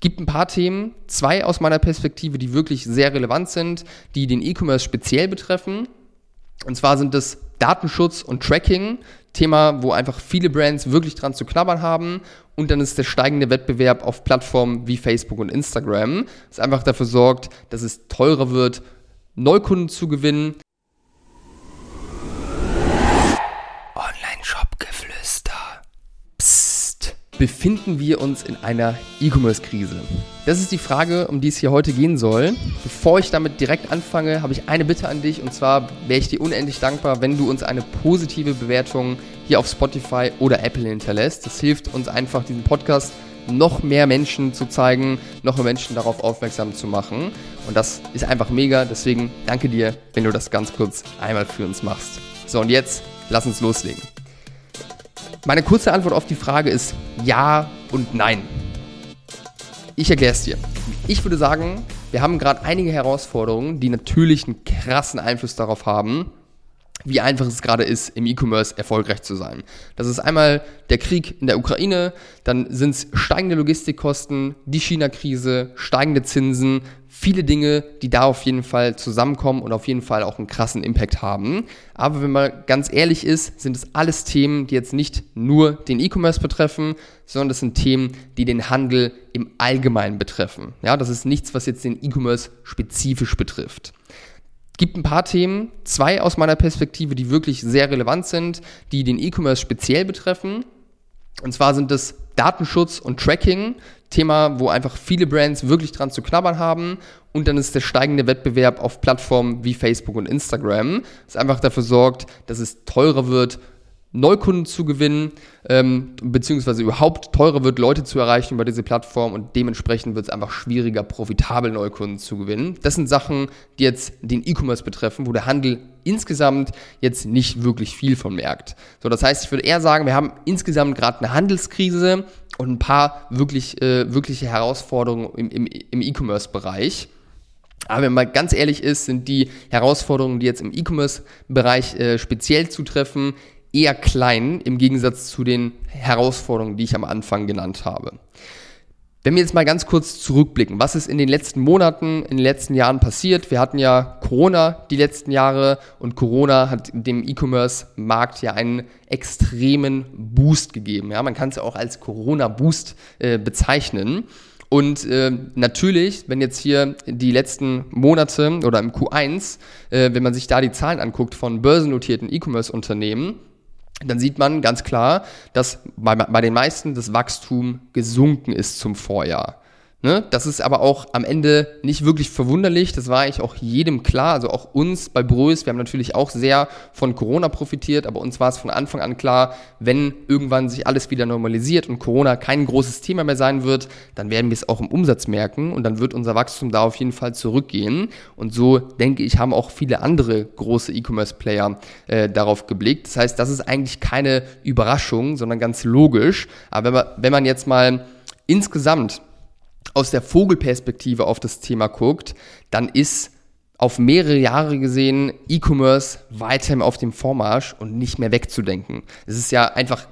gibt ein paar Themen, zwei aus meiner Perspektive, die wirklich sehr relevant sind, die den E-Commerce speziell betreffen. Und zwar sind es Datenschutz und Tracking, Thema, wo einfach viele Brands wirklich dran zu knabbern haben. Und dann ist der steigende Wettbewerb auf Plattformen wie Facebook und Instagram, das einfach dafür sorgt, dass es teurer wird, Neukunden zu gewinnen, befinden wir uns in einer E-Commerce-Krise? Das ist die Frage, um die es hier heute gehen soll. Bevor ich damit direkt anfange, habe ich eine Bitte an dich und zwar wäre ich dir unendlich dankbar, wenn du uns eine positive Bewertung hier auf Spotify oder Apple hinterlässt. Das hilft uns einfach, diesen Podcast noch mehr Menschen zu zeigen, noch mehr Menschen darauf aufmerksam zu machen. Und das ist einfach mega. Deswegen danke dir, wenn du das ganz kurz einmal für uns machst. So, und jetzt lass uns loslegen. Meine kurze Antwort auf die Frage ist ja und nein. Ich erkläre es dir. Ich würde sagen, wir haben gerade einige Herausforderungen, die natürlich einen krassen Einfluss darauf haben, wie einfach es gerade ist, im E-Commerce erfolgreich zu sein. Das ist einmal der Krieg in der Ukraine, dann sind es steigende Logistikkosten, die China-Krise, steigende Zinsen, viele Dinge, die da auf jeden Fall zusammenkommen und auf jeden Fall auch einen krassen Impact haben. Aber wenn man ganz ehrlich ist, sind es alles Themen, die jetzt nicht nur den E-Commerce betreffen, sondern das sind Themen, die den Handel im Allgemeinen betreffen. Ja, das ist nichts, was jetzt den E-Commerce spezifisch betrifft gibt ein paar Themen, zwei aus meiner Perspektive, die wirklich sehr relevant sind, die den E-Commerce speziell betreffen. Und zwar sind es Datenschutz und Tracking, Thema, wo einfach viele Brands wirklich dran zu knabbern haben. Und dann ist der steigende Wettbewerb auf Plattformen wie Facebook und Instagram, das einfach dafür sorgt, dass es teurer wird, Neukunden zu gewinnen, ähm, beziehungsweise überhaupt teurer wird, Leute zu erreichen über diese Plattform und dementsprechend wird es einfach schwieriger, profitabel Neukunden zu gewinnen. Das sind Sachen, die jetzt den E-Commerce betreffen, wo der Handel insgesamt jetzt nicht wirklich viel von merkt. So, das heißt, ich würde eher sagen, wir haben insgesamt gerade eine Handelskrise und ein paar wirklich, äh, wirkliche Herausforderungen im, im, im E-Commerce-Bereich. Aber wenn man ganz ehrlich ist, sind die Herausforderungen, die jetzt im E-Commerce-Bereich äh, speziell zutreffen, eher klein im Gegensatz zu den Herausforderungen, die ich am Anfang genannt habe. Wenn wir jetzt mal ganz kurz zurückblicken, was ist in den letzten Monaten, in den letzten Jahren passiert? Wir hatten ja Corona die letzten Jahre und Corona hat dem E-Commerce-Markt ja einen extremen Boost gegeben. Ja, man kann es ja auch als Corona-Boost äh, bezeichnen. Und äh, natürlich, wenn jetzt hier die letzten Monate oder im Q1, äh, wenn man sich da die Zahlen anguckt von börsennotierten E-Commerce-Unternehmen, dann sieht man ganz klar, dass bei, bei den meisten das Wachstum gesunken ist zum Vorjahr. Ne? Das ist aber auch am Ende nicht wirklich verwunderlich. Das war eigentlich auch jedem klar, also auch uns bei Brös. Wir haben natürlich auch sehr von Corona profitiert, aber uns war es von Anfang an klar, wenn irgendwann sich alles wieder normalisiert und Corona kein großes Thema mehr sein wird, dann werden wir es auch im Umsatz merken und dann wird unser Wachstum da auf jeden Fall zurückgehen. Und so denke ich, haben auch viele andere große E-Commerce-Player äh, darauf geblickt. Das heißt, das ist eigentlich keine Überraschung, sondern ganz logisch. Aber wenn man, wenn man jetzt mal insgesamt aus der Vogelperspektive auf das Thema guckt, dann ist auf mehrere Jahre gesehen E-Commerce weiterhin auf dem Vormarsch und nicht mehr wegzudenken. Es ist ja einfach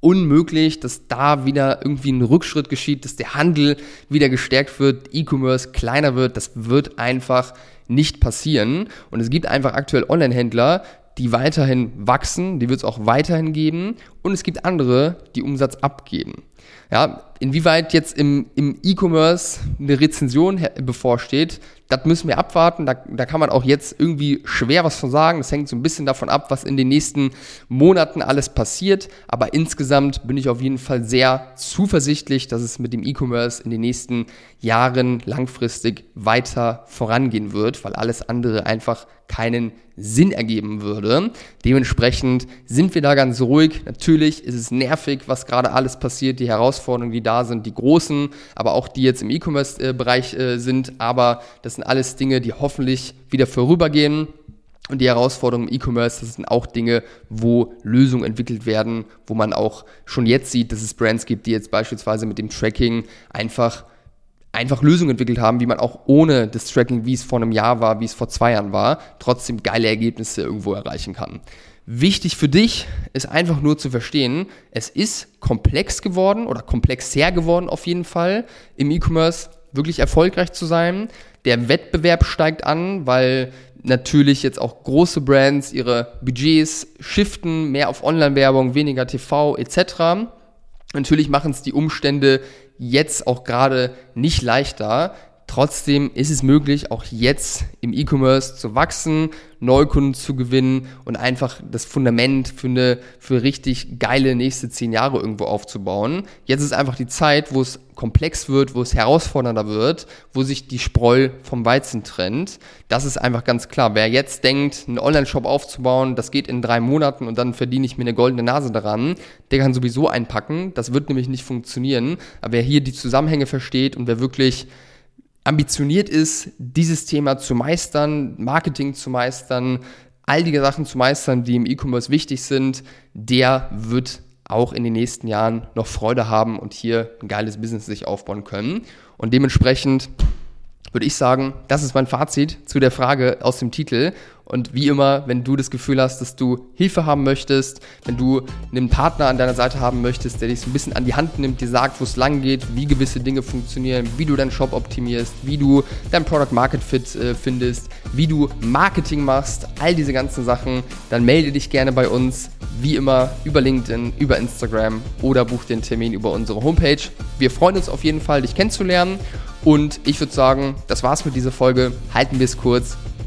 unmöglich, dass da wieder irgendwie ein Rückschritt geschieht, dass der Handel wieder gestärkt wird, E-Commerce kleiner wird. Das wird einfach nicht passieren. Und es gibt einfach aktuell Online-Händler, die weiterhin wachsen, die wird es auch weiterhin geben. Und es gibt andere, die Umsatz abgeben. Ja, inwieweit jetzt im, im E-Commerce eine Rezension bevorsteht, das müssen wir abwarten. Da, da kann man auch jetzt irgendwie schwer was von sagen. Das hängt so ein bisschen davon ab, was in den nächsten Monaten alles passiert. Aber insgesamt bin ich auf jeden Fall sehr zuversichtlich, dass es mit dem E-Commerce in den nächsten Jahren langfristig weiter vorangehen wird, weil alles andere einfach keinen Sinn ergeben würde. Dementsprechend sind wir da ganz ruhig. Natürlich ist es nervig, was gerade alles passiert, die Herausforderungen, die da sind, die großen, aber auch die jetzt im E-Commerce-Bereich äh, sind. Aber das sind alles Dinge, die hoffentlich wieder vorübergehen. Und die Herausforderungen im E-Commerce, das sind auch Dinge, wo Lösungen entwickelt werden, wo man auch schon jetzt sieht, dass es Brands gibt, die jetzt beispielsweise mit dem Tracking einfach einfach Lösungen entwickelt haben, wie man auch ohne das Tracking, wie es vor einem Jahr war, wie es vor zwei Jahren war, trotzdem geile Ergebnisse irgendwo erreichen kann. Wichtig für dich ist einfach nur zu verstehen, es ist komplex geworden oder komplexer geworden auf jeden Fall, im E-Commerce wirklich erfolgreich zu sein. Der Wettbewerb steigt an, weil natürlich jetzt auch große Brands ihre Budgets shiften, mehr auf Online-Werbung, weniger TV etc. Natürlich machen es die Umstände jetzt auch gerade nicht leichter. Trotzdem ist es möglich, auch jetzt im E-Commerce zu wachsen, Neukunden zu gewinnen und einfach das Fundament für eine für richtig geile nächste zehn Jahre irgendwo aufzubauen. Jetzt ist einfach die Zeit, wo es komplex wird, wo es herausfordernder wird, wo sich die Spreu vom Weizen trennt. Das ist einfach ganz klar. Wer jetzt denkt, einen Online-Shop aufzubauen, das geht in drei Monaten und dann verdiene ich mir eine goldene Nase daran, der kann sowieso einpacken. Das wird nämlich nicht funktionieren. Aber wer hier die Zusammenhänge versteht und wer wirklich ambitioniert ist, dieses Thema zu meistern, Marketing zu meistern, all die Sachen zu meistern, die im E-Commerce wichtig sind, der wird auch in den nächsten Jahren noch Freude haben und hier ein geiles Business sich aufbauen können. Und dementsprechend würde ich sagen, das ist mein Fazit zu der Frage aus dem Titel. Und wie immer, wenn du das Gefühl hast, dass du Hilfe haben möchtest, wenn du einen Partner an deiner Seite haben möchtest, der dich so ein bisschen an die Hand nimmt, dir sagt, wo es lang geht, wie gewisse Dinge funktionieren, wie du deinen Shop optimierst, wie du dein Product Market Fit äh, findest, wie du Marketing machst, all diese ganzen Sachen, dann melde dich gerne bei uns, wie immer über LinkedIn, über Instagram oder buch den Termin über unsere Homepage. Wir freuen uns auf jeden Fall, dich kennenzulernen. Und ich würde sagen, das war's mit dieser Folge. Halten wir es kurz.